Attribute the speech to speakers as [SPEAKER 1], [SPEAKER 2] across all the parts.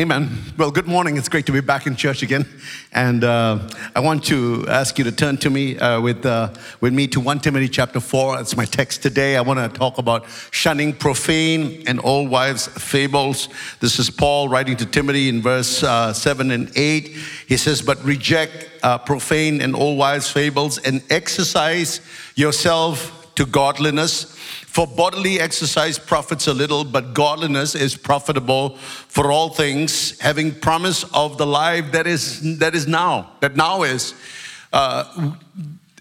[SPEAKER 1] Amen. Well, good morning. It's great to be back in church again. And uh, I want to ask you to turn to me uh, with, uh, with me to 1 Timothy chapter 4. That's my text today. I want to talk about shunning profane and old wives' fables. This is Paul writing to Timothy in verse uh, 7 and 8. He says, But reject uh, profane and old wives' fables and exercise yourself to godliness for bodily exercise profits a little, but godliness is profitable for all things, having promise of the life that is that is now, that now is. Uh,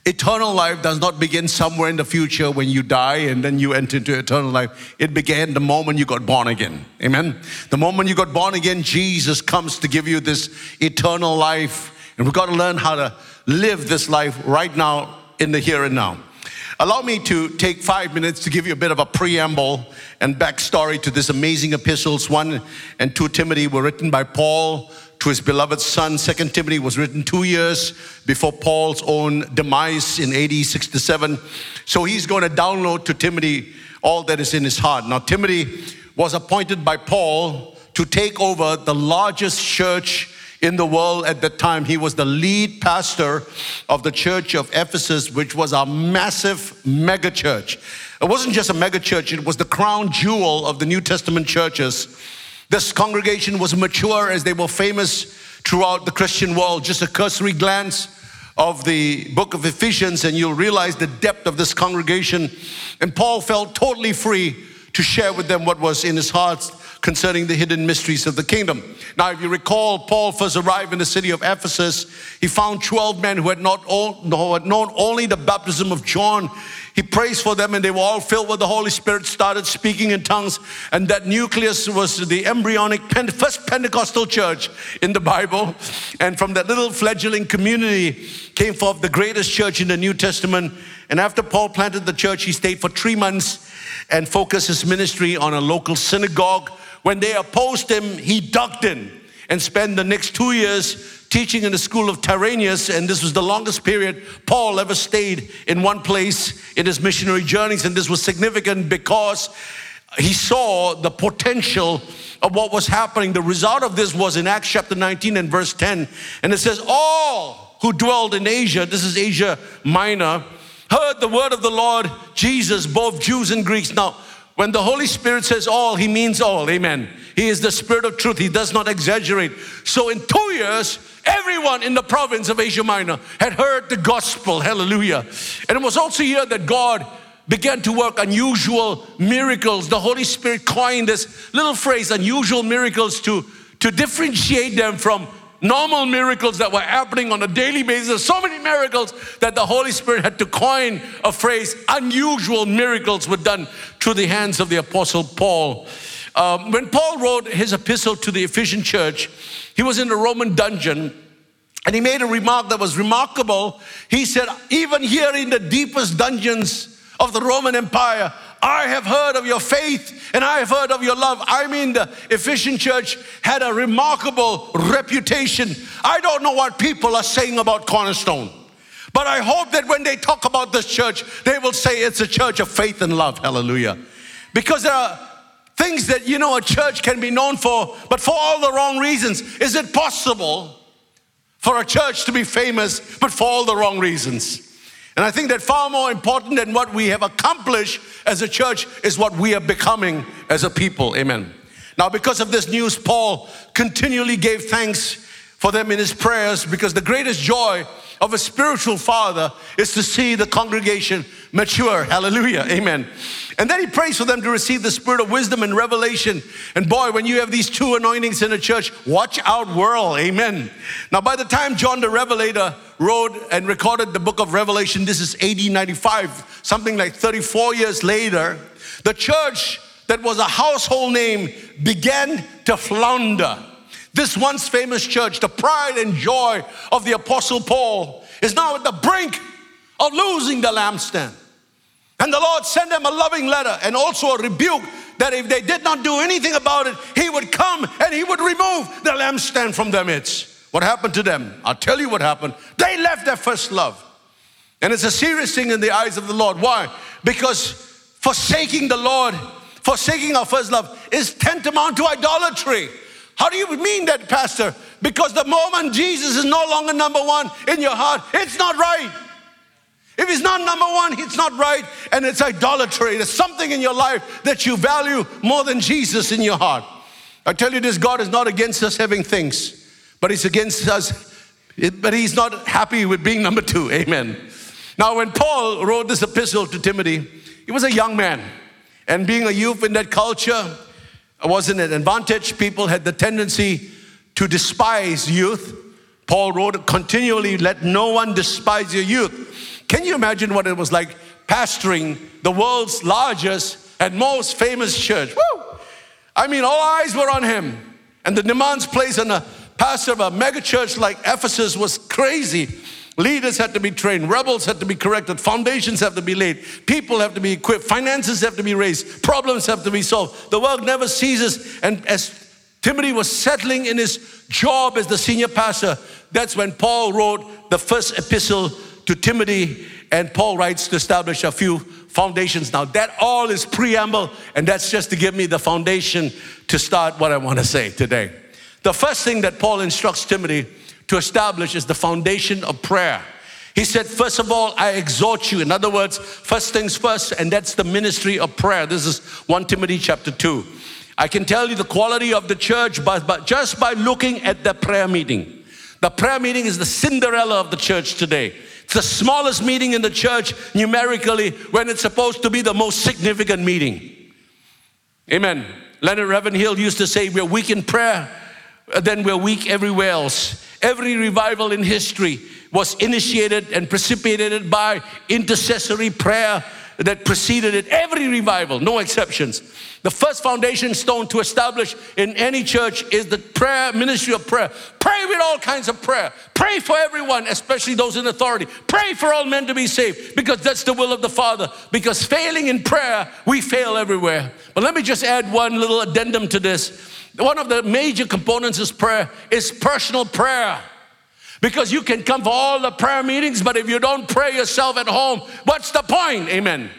[SPEAKER 1] eternal life does not begin somewhere in the future when you die and then you enter into eternal life. It began the moment you got born again. Amen. The moment you got born again, Jesus comes to give you this eternal life. And we've got to learn how to live this life right now in the here and now. Allow me to take five minutes to give you a bit of a preamble and backstory to this amazing epistles. One and two Timothy were written by Paul to his beloved son. Second Timothy was written two years before Paul's own demise in AD 67. So he's going to download to Timothy all that is in his heart. Now, Timothy was appointed by Paul to take over the largest church in the world at that time. He was the lead pastor of the church of Ephesus, which was a massive mega church. It wasn't just a mega church, it was the crown jewel of the New Testament churches. This congregation was mature as they were famous throughout the Christian world. Just a cursory glance of the book of Ephesians, and you'll realize the depth of this congregation. And Paul felt totally free to share with them what was in his heart concerning the hidden mysteries of the kingdom. Now, if you recall, Paul first arrived in the city of Ephesus. He found 12 men who had not all, who had known only the baptism of John. He prays for them, and they were all filled with the Holy Spirit, started speaking in tongues. And that nucleus was the embryonic first Pentecostal church in the Bible. And from that little fledgling community came forth the greatest church in the New Testament. And after Paul planted the church, he stayed for three months and focused his ministry on a local synagogue when they opposed him, he ducked in and spent the next two years teaching in the school of Tyrannus, and this was the longest period Paul ever stayed in one place in his missionary journeys. And this was significant because he saw the potential of what was happening. The result of this was in Acts chapter 19 and verse 10, and it says, All who dwelled in Asia, this is Asia Minor, heard the word of the Lord Jesus, both Jews and Greeks. Now, when the Holy Spirit says all, He means all. Amen. He is the Spirit of truth. He does not exaggerate. So in two years, everyone in the province of Asia Minor had heard the gospel. Hallelujah. And it was also here that God began to work unusual miracles. The Holy Spirit coined this little phrase, unusual miracles, to, to differentiate them from normal miracles that were happening on a daily basis. So many miracles that the Holy Spirit had to coin a phrase. Unusual miracles were done through the hands of the Apostle Paul. Um, when Paul wrote his epistle to the Ephesian church, he was in a Roman dungeon. And he made a remark that was remarkable. He said, Even here in the deepest dungeons of the Roman Empire, I have heard of your faith and I have heard of your love. I mean, the Ephesian church had a remarkable reputation. I don't know what people are saying about Cornerstone, but I hope that when they talk about this church, they will say it's a church of faith and love. Hallelujah. Because there are things that, you know, a church can be known for, but for all the wrong reasons. Is it possible for a church to be famous, but for all the wrong reasons? And I think that far more important than what we have accomplished as a church is what we are becoming as a people. Amen. Now, because of this news, Paul continually gave thanks for them in his prayers because the greatest joy of a spiritual father is to see the congregation mature. Hallelujah. Amen. And then he prays for them to receive the spirit of wisdom and revelation. And boy, when you have these two anointings in a church, watch out, world. Amen. Now, by the time John the Revelator wrote and recorded the book of Revelation, this is AD 95, something like 34 years later, the church that was a household name began to flounder. This once famous church, the pride and joy of the Apostle Paul, is now at the brink of losing the lampstand. And the Lord sent them a loving letter and also a rebuke that if they did not do anything about it, He would come and He would remove the lampstand from their midst. What happened to them? I'll tell you what happened. They left their first love. And it's a serious thing in the eyes of the Lord. Why? Because forsaking the Lord, forsaking our first love, is tantamount to idolatry. How do you mean that, Pastor? Because the moment Jesus is no longer number one in your heart, it's not right. If he's not number one, it's not right, and it's idolatry. There's something in your life that you value more than Jesus in your heart. I tell you this God is not against us having things, but He's against us, but He's not happy with being number two. Amen. Now, when Paul wrote this epistle to Timothy, he was a young man, and being a youth in that culture wasn't an advantage. People had the tendency to despise youth. Paul wrote continually, Let no one despise your youth. Can you imagine what it was like pastoring the world's largest and most famous church? Woo! I mean, all eyes were on him. And the demands placed on a pastor of a mega church like Ephesus was crazy. Leaders had to be trained, rebels had to be corrected, foundations have to be laid, people have to be equipped, finances have to be raised, problems have to be solved. The work never ceases. And as Timothy was settling in his job as the senior pastor, that's when Paul wrote the first epistle to Timothy, and Paul writes to establish a few foundations. Now, that all is preamble, and that's just to give me the foundation to start what I want to say today. The first thing that Paul instructs Timothy to establish is the foundation of prayer. He said, First of all, I exhort you. In other words, first things first, and that's the ministry of prayer. This is 1 Timothy chapter 2. I can tell you the quality of the church but, but just by looking at the prayer meeting. The prayer meeting is the Cinderella of the church today. It's the smallest meeting in the church numerically when it's supposed to be the most significant meeting. Amen. Leonard Ravenhill used to say, We're weak in prayer, then we're weak everywhere else. Every revival in history was initiated and precipitated by intercessory prayer that preceded it. Every revival, no exceptions. The first foundation stone to establish in any church is the prayer, ministry of prayer. Pray with all kinds of prayer. Pray for everyone, especially those in authority. Pray for all men to be saved because that's the will of the Father. Because failing in prayer, we fail everywhere. But let me just add one little addendum to this. One of the major components is prayer is personal prayer. Because you can come for all the prayer meetings, but if you don't pray yourself at home, what's the point? Amen.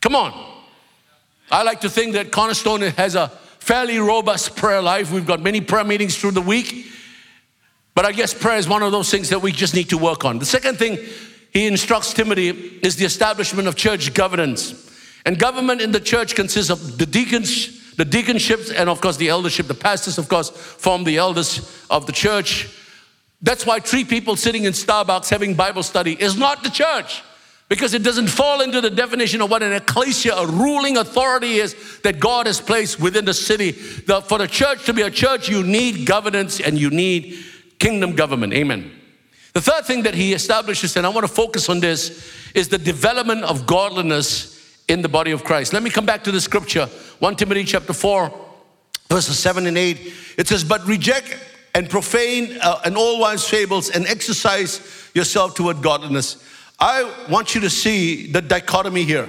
[SPEAKER 1] Come on. I like to think that Cornerstone has a fairly robust prayer life. We've got many prayer meetings through the week. But I guess prayer is one of those things that we just need to work on. The second thing he instructs Timothy is the establishment of church governance. And government in the church consists of the deacons, the deaconships, and of course the eldership. The pastors, of course, form the elders of the church. That's why three people sitting in Starbucks having Bible study is not the church because it doesn't fall into the definition of what an ecclesia, a ruling authority is that God has placed within the city. The, for the church to be a church, you need governance and you need kingdom government. Amen. The third thing that he establishes, and I want to focus on this, is the development of godliness in the body of Christ. Let me come back to the scripture 1 Timothy chapter 4, verses 7 and 8. It says, But reject and profane uh, and all wise fables and exercise yourself toward godliness I want you to see the dichotomy here.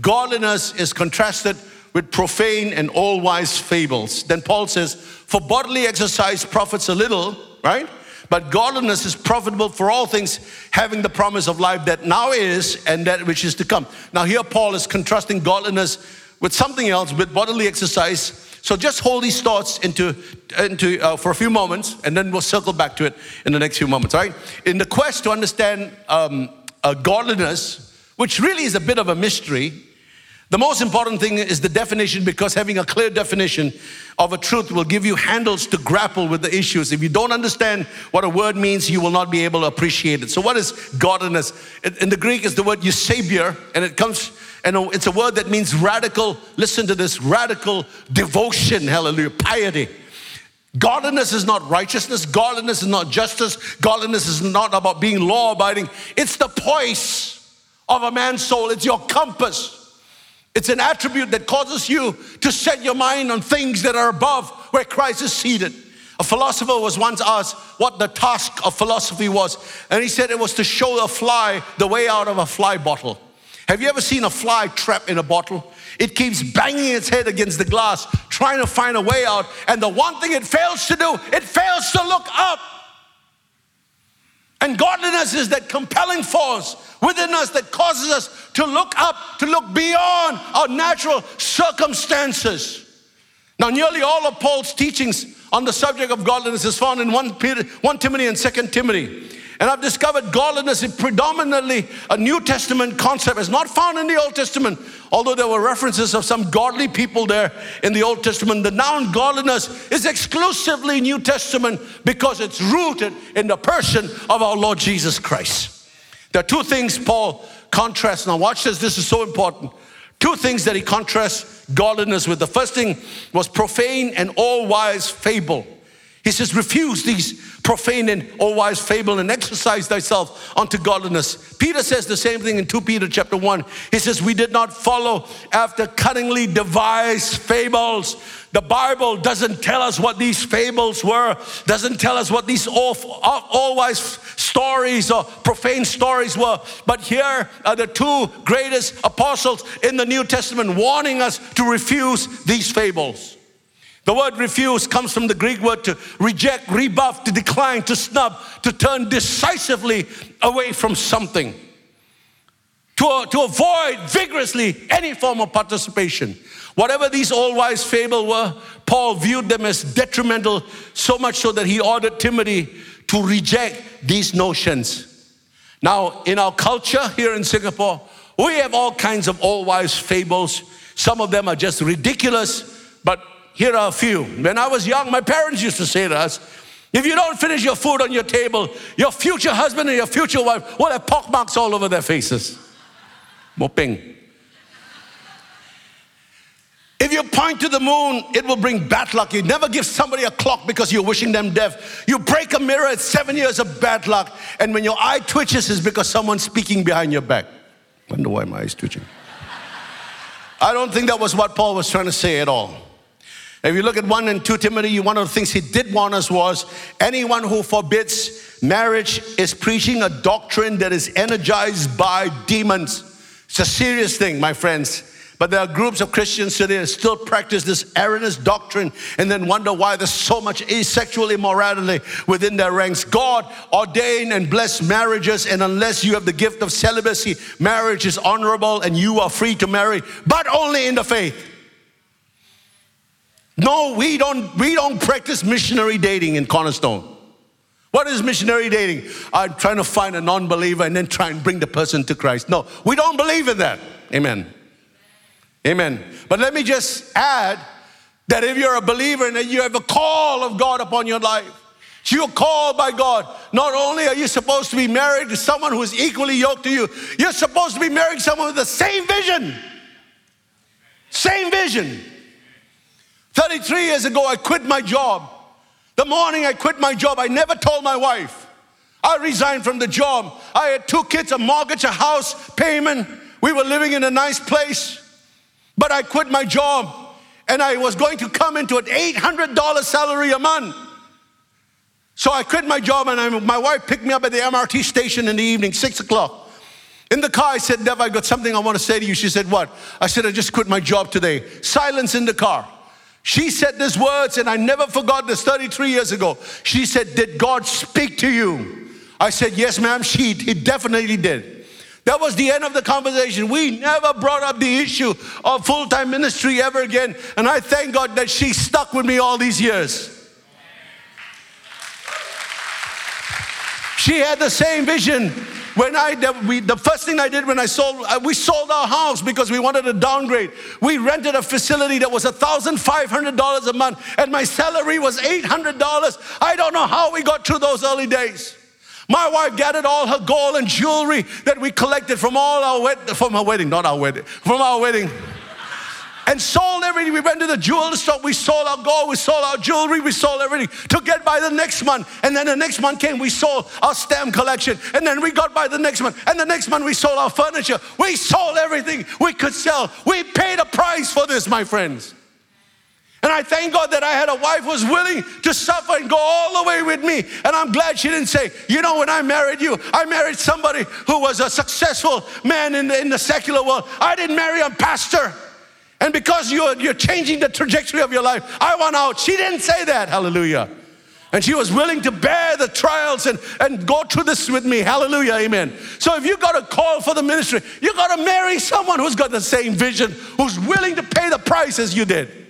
[SPEAKER 1] Godliness is contrasted with profane and all wise fables. Then Paul says, For bodily exercise profits a little, right? But godliness is profitable for all things, having the promise of life that now is and that which is to come. Now, here Paul is contrasting godliness with something else, with bodily exercise. So just hold these thoughts into, into uh, for a few moments, and then we'll circle back to it in the next few moments, right? In the quest to understand um, uh, godliness, which really is a bit of a mystery, the most important thing is the definition because having a clear definition of a truth will give you handles to grapple with the issues. If you don't understand what a word means, you will not be able to appreciate it. So, what is godliness? In the Greek, is the word eusebeia, and it comes, and it's a word that means radical. Listen to this radical devotion, hallelujah, piety. Godliness is not righteousness. Godliness is not justice. Godliness is not about being law abiding. It's the poise of a man's soul, it's your compass. It's an attribute that causes you to set your mind on things that are above where Christ is seated. A philosopher was once asked what the task of philosophy was, and he said it was to show a fly the way out of a fly bottle. Have you ever seen a fly trapped in a bottle? It keeps banging its head against the glass, trying to find a way out. And the one thing it fails to do, it fails to look up. And godliness is that compelling force within us that causes us to look up, to look beyond our natural circumstances. Now, nearly all of Paul's teachings on the subject of godliness is found in 1, Peter, 1 Timothy and 2 Timothy. And I've discovered godliness is predominantly a New Testament concept. It's not found in the Old Testament, although there were references of some godly people there in the Old Testament. The noun godliness is exclusively New Testament because it's rooted in the person of our Lord Jesus Christ. There are two things Paul contrasts. Now, watch this, this is so important. Two things that he contrasts godliness with. The first thing was profane and all wise fable. He says, refuse these profane and all wise fable and exercise thyself unto godliness. Peter says the same thing in 2 Peter chapter 1. He says, We did not follow after cunningly devised fables. The Bible doesn't tell us what these fables were, doesn't tell us what these all, wise stories or profane stories were. But here are the two greatest apostles in the New Testament warning us to refuse these fables. The word refuse comes from the Greek word to reject, rebuff, to decline, to snub, to turn decisively away from something, to, to avoid vigorously any form of participation. Whatever these all wise fable were, Paul viewed them as detrimental, so much so that he ordered Timothy to reject these notions. Now, in our culture here in Singapore, we have all kinds of all wise fables. Some of them are just ridiculous, but here are a few. When I was young, my parents used to say to us, if you don't finish your food on your table, your future husband and your future wife will have pockmarks all over their faces. Moping. If you point to the moon, it will bring bad luck. You never give somebody a clock because you're wishing them death. You break a mirror, it's seven years of bad luck. And when your eye twitches, it's because someone's speaking behind your back. Wonder why my eye's twitching. I don't think that was what Paul was trying to say at all. If you look at 1 and 2 Timothy, one of the things he did warn us was anyone who forbids marriage is preaching a doctrine that is energized by demons. It's a serious thing, my friends. But there are groups of Christians today that still practice this erroneous doctrine and then wonder why there's so much asexual immorality within their ranks. God ordained and blessed marriages, and unless you have the gift of celibacy, marriage is honorable and you are free to marry, but only in the faith. No, we don't, we don't practice missionary dating in Cornerstone. What is missionary dating? I'm trying to find a non believer and then try and bring the person to Christ. No, we don't believe in that. Amen. Amen. But let me just add that if you're a believer and that you have a call of God upon your life, you're called by God. Not only are you supposed to be married to someone who is equally yoked to you, you're supposed to be married to someone with the same vision. Same vision. 33 years ago, I quit my job. The morning I quit my job, I never told my wife. I resigned from the job. I had two kids, a mortgage, a house, payment. We were living in a nice place. But I quit my job and I was going to come into an $800 salary a month. So I quit my job and I, my wife picked me up at the MRT station in the evening, six o'clock. In the car, I said, Dev, I got something I want to say to you. She said, What? I said, I just quit my job today. Silence in the car. She said these words, and I never forgot this 33 years ago. She said, Did God speak to you? I said, Yes, ma'am, she he definitely did. That was the end of the conversation. We never brought up the issue of full time ministry ever again. And I thank God that she stuck with me all these years. She had the same vision when I, we, the first thing I did when I sold, uh, we sold our house because we wanted to downgrade. We rented a facility that was $1,500 a month and my salary was $800. I don't know how we got through those early days. My wife gathered all her gold and jewelry that we collected from all our wed- from our wedding, not our wedding, from our wedding and sold everything. We went to the jewelry store, we sold our gold, we sold our jewelry, we sold everything to get by the next month. And then the next month came, we sold our stamp collection. And then we got by the next month. And the next month we sold our furniture. We sold everything we could sell. We paid a price for this, my friends. And I thank God that I had a wife who was willing to suffer and go all the way with me. And I'm glad she didn't say, you know, when I married you, I married somebody who was a successful man in the, in the secular world. I didn't marry a pastor. And because you're, you're changing the trajectory of your life, I want out. She didn't say that. Hallelujah. And she was willing to bear the trials and, and go through this with me. Hallelujah. Amen. So if you got a call for the ministry, you got to marry someone who's got the same vision, who's willing to pay the price as you did.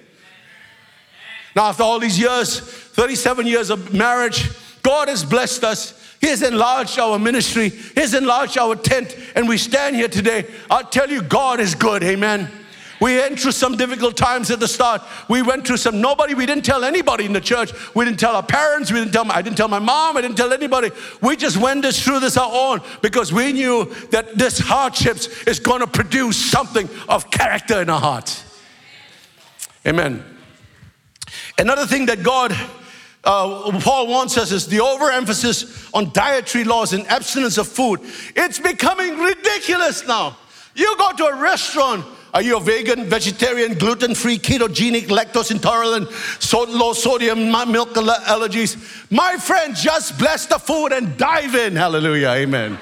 [SPEAKER 1] Now, after all these years, 37 years of marriage, God has blessed us. He has enlarged our ministry. He has enlarged our tent. And we stand here today. I'll tell you, God is good. Amen. We went through some difficult times at the start. We went through some, nobody, we didn't tell anybody in the church. We didn't tell our parents. We didn't tell, my, I didn't tell my mom. I didn't tell anybody. We just went this through this our own because we knew that this hardships is going to produce something of character in our hearts. Amen. Another thing that God uh, Paul wants us is the overemphasis on dietary laws and abstinence of food. It's becoming ridiculous now. You go to a restaurant, are you a vegan, vegetarian, gluten free, ketogenic, lactose intolerant, so low sodium milk allergies? My friend, just bless the food and dive in. Hallelujah. Amen.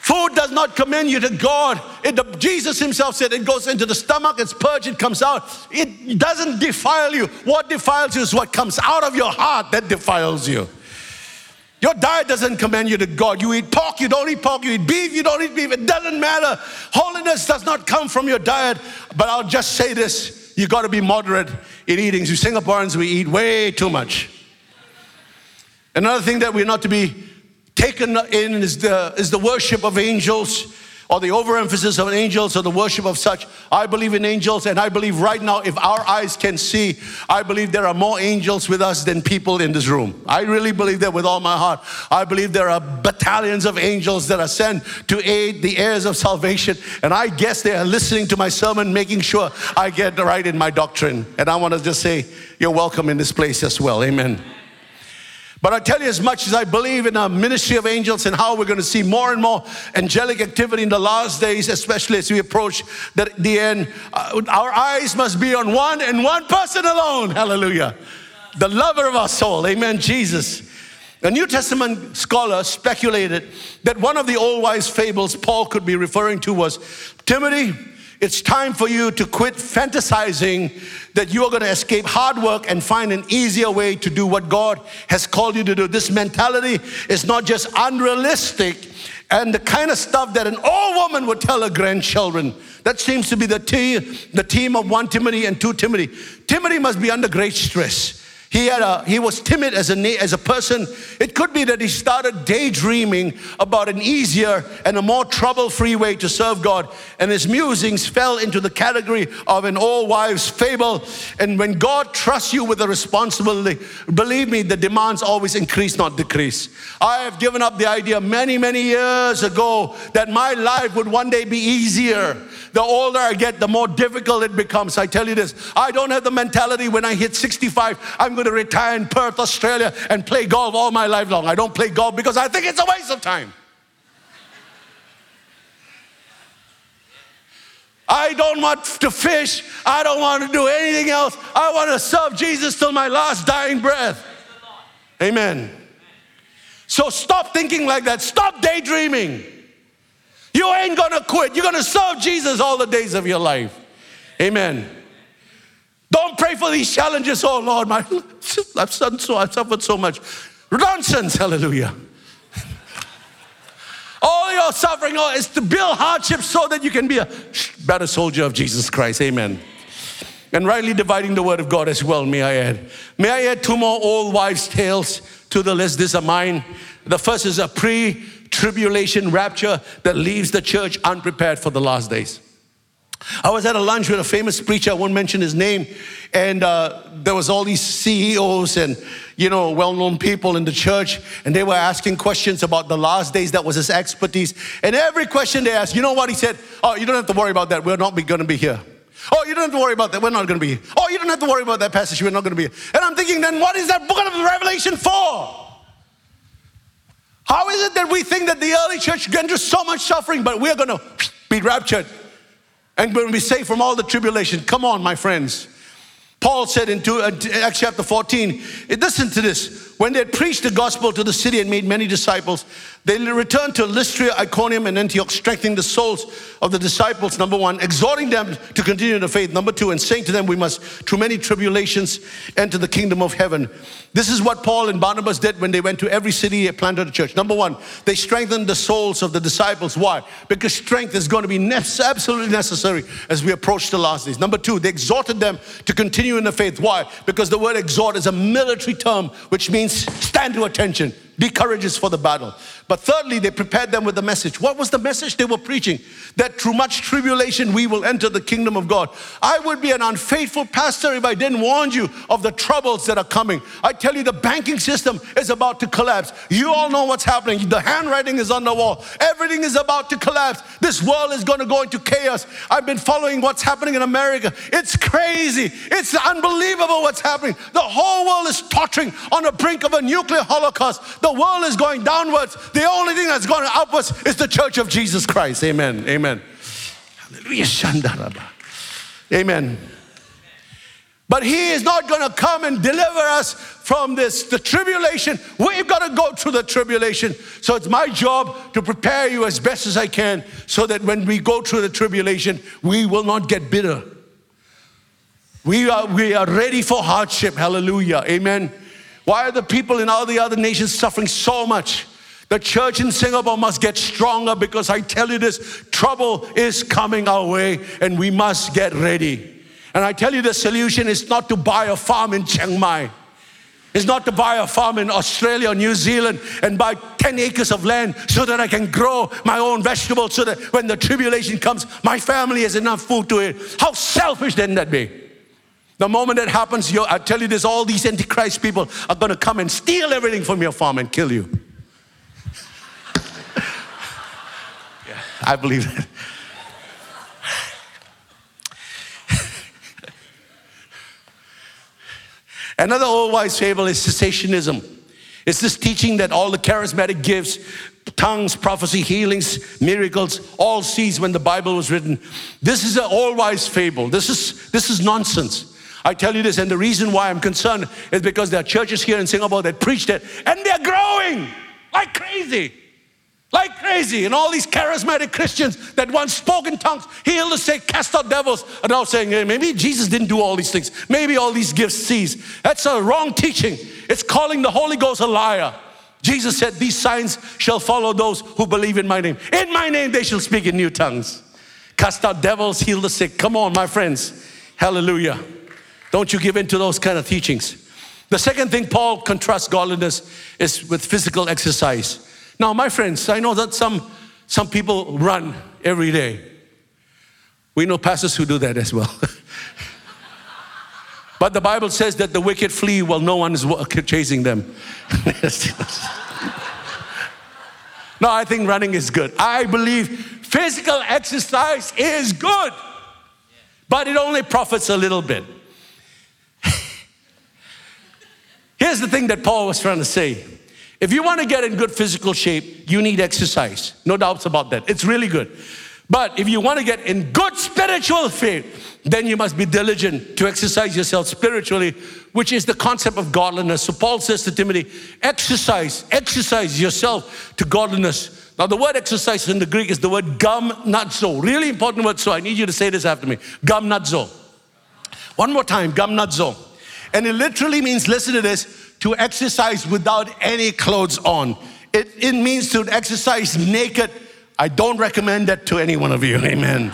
[SPEAKER 1] Food does not commend you to God. It, the, Jesus himself said it goes into the stomach, it's purged, it comes out. It doesn't defile you. What defiles you is what comes out of your heart that defiles you. Your diet doesn't commend you to God. You eat pork, you don't eat pork. You eat beef, you don't eat beef. It doesn't matter. Holiness does not come from your diet. But I'll just say this you got to be moderate in eating. You Singaporeans, we eat way too much. Another thing that we're not to be taken in is the, is the worship of angels or the overemphasis of angels or the worship of such. I believe in angels, and I believe right now, if our eyes can see, I believe there are more angels with us than people in this room. I really believe that with all my heart. I believe there are battalions of angels that are sent to aid the heirs of salvation, and I guess they are listening to my sermon, making sure I get right in my doctrine. And I want to just say, you're welcome in this place as well. Amen. But I tell you, as much as I believe in a ministry of angels and how we're going to see more and more angelic activity in the last days, especially as we approach the, the end, uh, our eyes must be on one and one person alone. Hallelujah. The lover of our soul. Amen. Jesus. A New Testament scholar speculated that one of the old wise fables Paul could be referring to was Timothy, it's time for you to quit fantasizing that you are going to escape hard work and find an easier way to do what God has called you to do. This mentality is not just unrealistic and the kind of stuff that an old woman would tell her grandchildren. That seems to be the, team, the team of 1 Timothy and 2 Timothy. Timothy must be under great stress. He, had a, he was timid as a, as a person. It could be that he started daydreaming about an easier and a more trouble free way to serve God. And his musings fell into the category of an old wives' fable. And when God trusts you with a responsibility, believe me, the demands always increase, not decrease. I have given up the idea many, many years ago that my life would one day be easier. The older I get, the more difficult it becomes. I tell you this I don't have the mentality when I hit 65, I'm going to retire in Perth, Australia, and play golf all my life long. I don't play golf because I think it's a waste of time. I don't want to fish. I don't want to do anything else. I want to serve Jesus till my last dying breath. Amen. So stop thinking like that. Stop daydreaming. You ain't going to quit. You're going to serve Jesus all the days of your life. Amen. Don't pray for these challenges. Oh Lord, my I've so, I've suffered so much. Nonsense, hallelujah. All your suffering oh, is to build hardships so that you can be a better soldier of Jesus Christ. Amen. And rightly dividing the word of God as well, may I add. May I add two more old wives' tales to the list. These are mine. The first is a pre tribulation rapture that leaves the church unprepared for the last days. I was at a lunch with a famous preacher, I won't mention his name, and uh, there was all these CEOs and you know well-known people in the church, and they were asking questions about the last days. That was his expertise. And every question they asked, you know what he said? Oh, you don't have to worry about that. We're not going to be here. Oh, you don't have to worry about that. We're not going to be here. Oh, you don't have to worry about that passage. We're not going to be here. And I'm thinking, then what is that book of Revelation for? How is it that we think that the early church went through so much suffering, but we're going to be raptured? And going to be safe from all the tribulation. Come on, my friends. Paul said in uh, Acts chapter 14, listen to this. When they had preached the gospel to the city and made many disciples, they returned to Lystra, Iconium, and Antioch, strengthening the souls of the disciples, number one, exhorting them to continue in the faith, number two, and saying to them, We must, through many tribulations, enter the kingdom of heaven. This is what Paul and Barnabas did when they went to every city and planted a church. Number one, they strengthened the souls of the disciples. Why? Because strength is going to be ne- absolutely necessary as we approach the last days. Number two, they exhorted them to continue in the faith. Why? Because the word exhort is a military term, which means stand to attention, be courageous for the battle. But thirdly, they prepared them with the message. What was the message they were preaching? That through much tribulation we will enter the kingdom of God. I would be an unfaithful pastor if I didn't warn you of the troubles that are coming. I tell you, the banking system is about to collapse. You all know what's happening. The handwriting is on the wall. Everything is about to collapse. This world is going to go into chaos. I've been following what's happening in America. It's crazy. It's unbelievable what's happening. The whole world is tottering on the brink of a nuclear holocaust. The world is going downwards. The only thing that's going upwards is the church of Jesus Christ. Amen. Amen. Hallelujah. Amen. But he is not going to come and deliver us from this, the tribulation. We've got to go through the tribulation. So it's my job to prepare you as best as I can so that when we go through the tribulation, we will not get bitter. We are, we are ready for hardship. Hallelujah. Amen. Why are the people in all the other nations suffering so much? The church in Singapore must get stronger because I tell you this trouble is coming our way and we must get ready. And I tell you, the solution is not to buy a farm in Chiang Mai. It's not to buy a farm in Australia or New Zealand and buy 10 acres of land so that I can grow my own vegetables so that when the tribulation comes, my family has enough food to eat. How selfish then that be? The moment that happens, I tell you this, all these antichrist people are going to come and steal everything from your farm and kill you. yeah, I believe that. Another old wise fable is cessationism. It's this teaching that all the charismatic gifts, tongues, prophecy, healings, miracles, all ceased when the Bible was written. This is an all wise fable. This is, this is nonsense. I tell you this, and the reason why I'm concerned is because there are churches here in Singapore that preach it, and they're growing like crazy. Like crazy, and all these charismatic Christians that once spoke in tongues, healed the sick, cast out devils, are now saying, hey, maybe Jesus didn't do all these things. Maybe all these gifts cease. That's a wrong teaching. It's calling the Holy Ghost a liar. Jesus said, These signs shall follow those who believe in my name. In my name they shall speak in new tongues. Cast out devils, heal the sick. Come on, my friends. Hallelujah. Don't you give in to those kind of teachings. The second thing Paul contrasts godliness is with physical exercise. Now, my friends, I know that some, some people run every day. We know pastors who do that as well. but the Bible says that the wicked flee while no one is chasing them. no, I think running is good. I believe physical exercise is good, but it only profits a little bit. Here's the thing that Paul was trying to say if you want to get in good physical shape, you need exercise. No doubts about that. It's really good. But if you want to get in good spiritual faith, then you must be diligent to exercise yourself spiritually, which is the concept of godliness. So Paul says to Timothy, exercise, exercise yourself to godliness. Now, the word exercise in the Greek is the word gymnazo. Really important word, so I need you to say this after me. Gymnazo. One more time, gymnazo. And it literally means, listen to this, to exercise without any clothes on. It, it means to exercise naked. I don't recommend that to any one of you. Amen.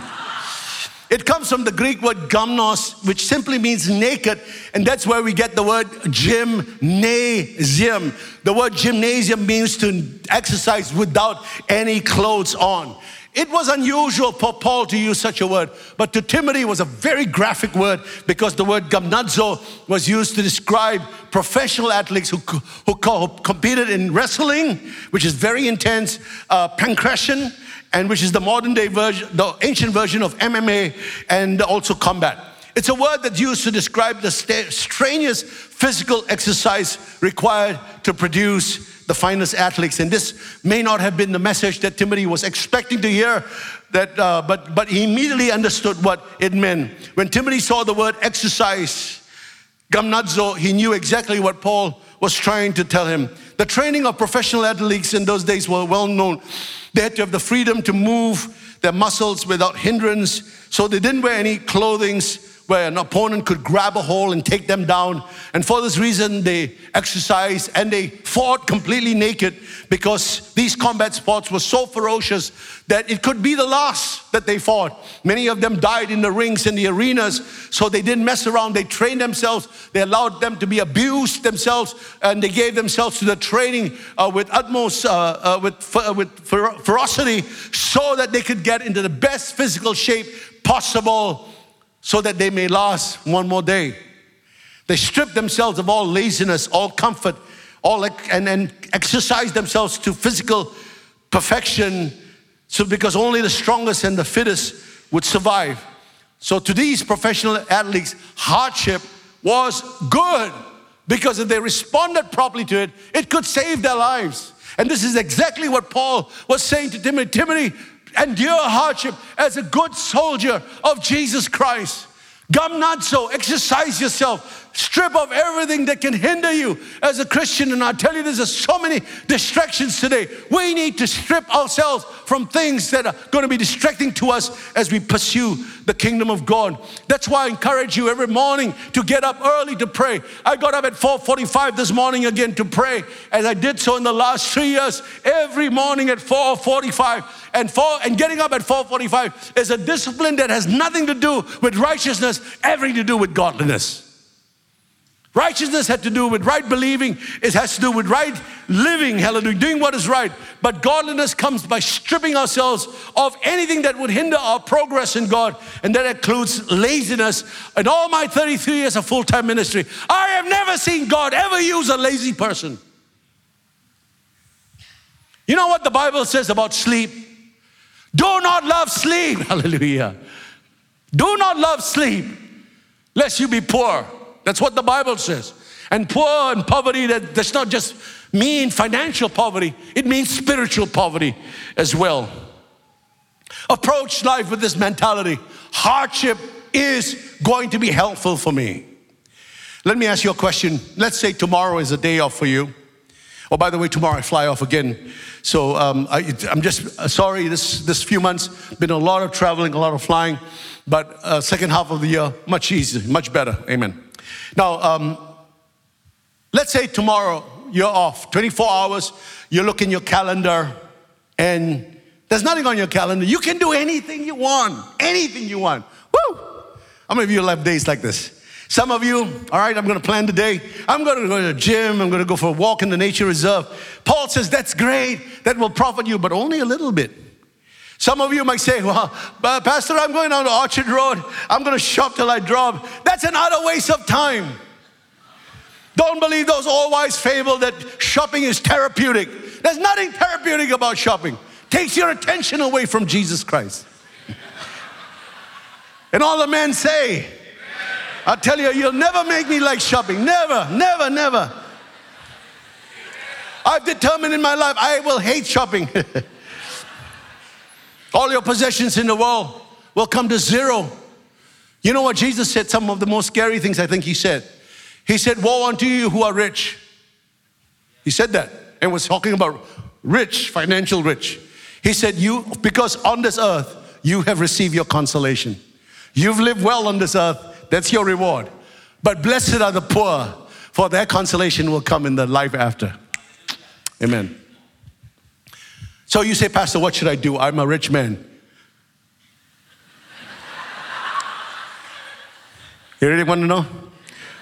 [SPEAKER 1] It comes from the Greek word gymnos, which simply means naked, and that's where we get the word gymnasium. The word gymnasium means to exercise without any clothes on. It was unusual for Paul to use such a word, but to Timothy was a very graphic word because the word gymnazo was used to describe professional athletes who, who, who competed in wrestling, which is very intense, uh, and which is the modern day version, the ancient version of MMA, and also combat. It's a word that's used to describe the strenuous physical exercise required to produce the finest athletes. And this may not have been the message that Timothy was expecting to hear, that, uh, but, but he immediately understood what it meant. When Timothy saw the word exercise, gymnazo, he knew exactly what Paul was trying to tell him. The training of professional athletes in those days were well known. They had to have the freedom to move their muscles without hindrance, so they didn't wear any clothing where an opponent could grab a hold and take them down. And for this reason, they exercised and they fought completely naked because these combat sports were so ferocious that it could be the last that they fought. Many of them died in the rings, in the arenas, so they didn't mess around. They trained themselves, they allowed them to be abused themselves, and they gave themselves to the training uh, with utmost, uh, uh, with, uh, with ferocity, so that they could get into the best physical shape possible so that they may last one more day. They strip themselves of all laziness, all comfort, all and, and exercise themselves to physical perfection. So because only the strongest and the fittest would survive. So to these professional athletes, hardship was good because if they responded properly to it, it could save their lives. And this is exactly what Paul was saying to Timothy. Timothy, endure hardship as a good soldier of Jesus Christ. Gymnazo, exercise yourself, strip off everything that can hinder you as a Christian. And I tell you, there's so many distractions today. We need to strip ourselves from things that are going to be distracting to us as we pursue the kingdom of God. That's why I encourage you every morning to get up early to pray. I got up at 4:45 this morning again to pray, as I did so in the last three years, every morning at 4:45 and four, and getting up at 4:45 is a discipline that has nothing to do with righteousness, everything to do with godliness. Righteousness had to do with right believing, it has to do with right living, hallelujah, doing what is right. But godliness comes by stripping ourselves of anything that would hinder our progress in God, and that includes laziness. In all my 33 years of full time ministry, I have never seen God ever use a lazy person. You know what the Bible says about sleep? Do not love sleep. Hallelujah. Do not love sleep, lest you be poor. That's what the Bible says. And poor and poverty, that does not just mean financial poverty, it means spiritual poverty as well. Approach life with this mentality hardship is going to be helpful for me. Let me ask you a question. Let's say tomorrow is a day off for you. Oh, by the way, tomorrow I fly off again. So um, I, am just uh, sorry. This this few months been a lot of traveling, a lot of flying, but uh, second half of the year much easier, much better. Amen. Now, um, let's say tomorrow you're off, 24 hours. You look in your calendar, and there's nothing on your calendar. You can do anything you want, anything you want. Woo! How many of you have days like this? Some of you, all right, I'm going to plan today. I'm going to go to the gym. I'm going to go for a walk in the nature reserve. Paul says that's great. That will profit you, but only a little bit. Some of you might say, well, uh, Pastor, I'm going down to Orchard Road. I'm going to shop till I drop. That's an utter waste of time. Don't believe those all wise fable that shopping is therapeutic. There's nothing therapeutic about shopping. Takes your attention away from Jesus Christ. and all the men say, I tell you, you'll never make me like shopping. Never, never, never. I've determined in my life I will hate shopping. All your possessions in the world will come to zero. You know what Jesus said? Some of the most scary things I think he said. He said, Woe unto you who are rich. He said that and was talking about rich, financial rich. He said, You, because on this earth, you have received your consolation. You've lived well on this earth. That's your reward. But blessed are the poor, for their consolation will come in the life after. Amen. So you say, Pastor, what should I do? I'm a rich man. You really want to know?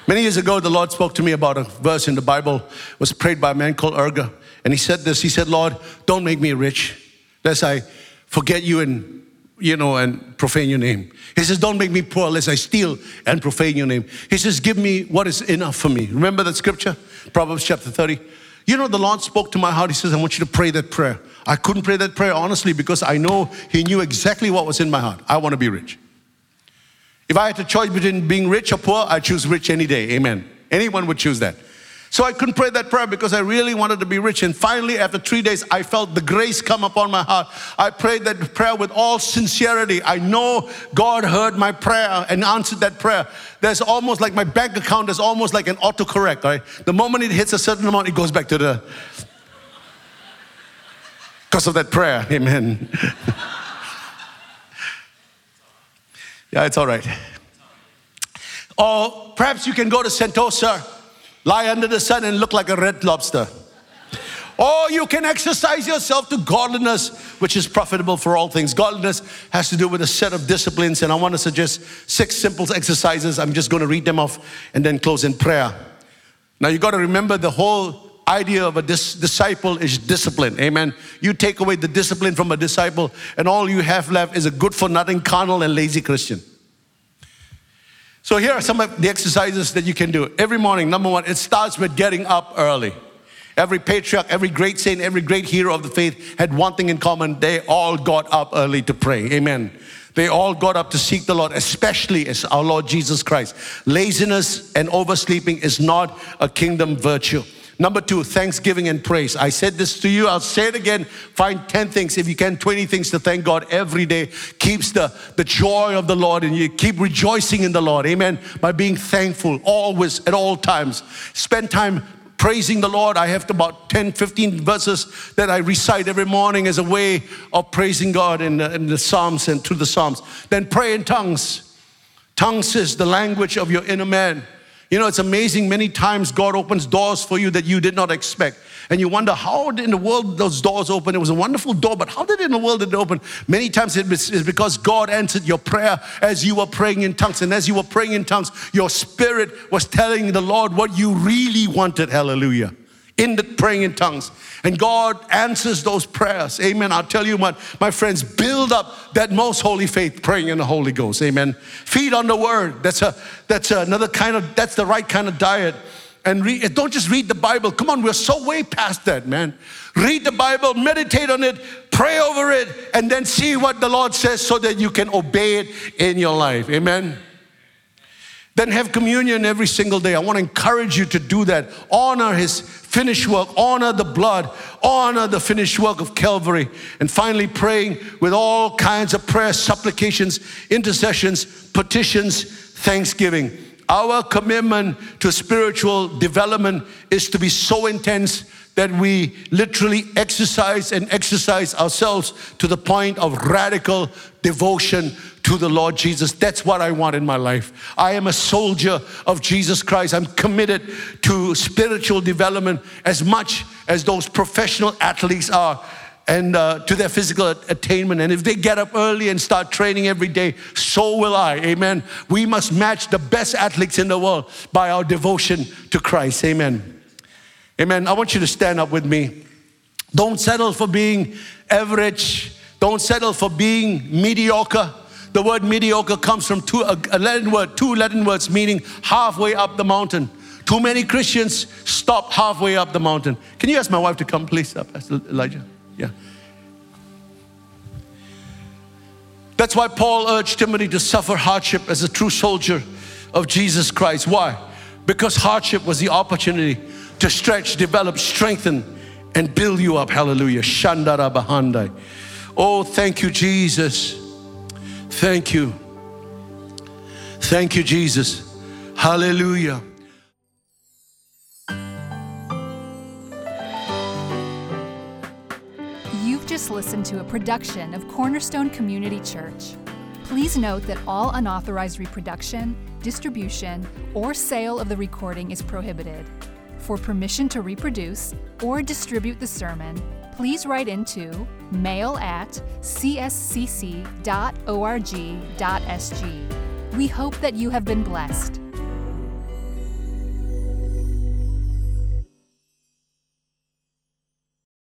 [SPEAKER 1] Many years ago, the Lord spoke to me about a verse in the Bible. It was prayed by a man called Agur. And he said this. He said, Lord, don't make me rich, lest I forget you and you know, and profane your name. He says, Don't make me poor lest I steal and profane your name. He says, Give me what is enough for me. Remember that scripture? Proverbs chapter 30. You know, the Lord spoke to my heart. He says, I want you to pray that prayer. I couldn't pray that prayer honestly because I know He knew exactly what was in my heart. I want to be rich. If I had a choice between being rich or poor, I'd choose rich any day. Amen. Anyone would choose that. So I couldn't pray that prayer because I really wanted to be rich. And finally, after three days, I felt the grace come upon my heart. I prayed that prayer with all sincerity. I know God heard my prayer and answered that prayer. There's almost like my bank account is almost like an autocorrect, right? The moment it hits a certain amount, it goes back to the. Because of that prayer, amen. yeah, it's all right. Or perhaps you can go to Sentosa lie under the sun and look like a red lobster. Or you can exercise yourself to godliness, which is profitable for all things. Godliness has to do with a set of disciplines, and I want to suggest six simple exercises. I'm just going to read them off and then close in prayer. Now, you got to remember the whole idea of a dis- disciple is discipline. Amen. You take away the discipline from a disciple, and all you have left is a good for nothing, carnal, and lazy Christian. So here are some of the exercises that you can do. Every morning, number one, it starts with getting up early. Every patriarch, every great saint, every great hero of the faith had one thing in common. They all got up early to pray. Amen. They all got up to seek the Lord, especially as our Lord Jesus Christ. Laziness and oversleeping is not a kingdom virtue. Number two, thanksgiving and praise. I said this to you, I'll say it again. Find 10 things, if you can, 20 things to thank God every day. Keeps the, the joy of the Lord and you keep rejoicing in the Lord. Amen. By being thankful always, at all times. Spend time praising the Lord. I have about 10, 15 verses that I recite every morning as a way of praising God in in the Psalms and through the Psalms. Then pray in tongues. Tongues is the language of your inner man. You know, it's amazing. Many times God opens doors for you that you did not expect. And you wonder, how in the world those doors open? It was a wonderful door, but how did in the world did it open? Many times it is because God answered your prayer as you were praying in tongues. And as you were praying in tongues, your spirit was telling the Lord what you really wanted. Hallelujah in the praying in tongues. And God answers those prayers. Amen. I'll tell you what, my friends, build up that most holy faith praying in the Holy Ghost. Amen. Feed on the word. That's a that's another kind of that's the right kind of diet. And read, eh, don't just read the Bible. Come on, we're so way past that, man. Read the Bible, meditate on it, pray over it, and then see what the Lord says so that you can obey it in your life. Amen. Then have communion every single day. I want to encourage you to do that. Honor his finished work, honor the blood, honor the finished work of Calvary. And finally, praying with all kinds of prayers, supplications, intercessions, petitions, thanksgiving. Our commitment to spiritual development is to be so intense that we literally exercise and exercise ourselves to the point of radical devotion to the Lord Jesus. That's what I want in my life. I am a soldier of Jesus Christ. I'm committed to spiritual development as much as those professional athletes are and uh, to their physical attainment. And if they get up early and start training every day, so will I. Amen. We must match the best athletes in the world by our devotion to Christ. Amen. Amen. I want you to stand up with me. Don't settle for being average. Don't settle for being mediocre. The word mediocre comes from two, uh, a Latin word, two Latin words meaning halfway up the mountain. Too many Christians stop halfway up the mountain. Can you ask my wife to come, please, up, Pastor Elijah? Yeah. That's why Paul urged Timothy to suffer hardship as a true soldier of Jesus Christ. Why? Because hardship was the opportunity to stretch, develop, strengthen, and build you up. Hallelujah. Shandara Bahandai. Oh, thank you, Jesus. Thank you. Thank you, Jesus. Hallelujah.
[SPEAKER 2] You've just listened to a production of Cornerstone Community Church. Please note that all unauthorized reproduction, distribution, or sale of the recording is prohibited. For permission to reproduce or distribute the sermon, please write into mail at cscc.org.sg. We hope that you have been blessed.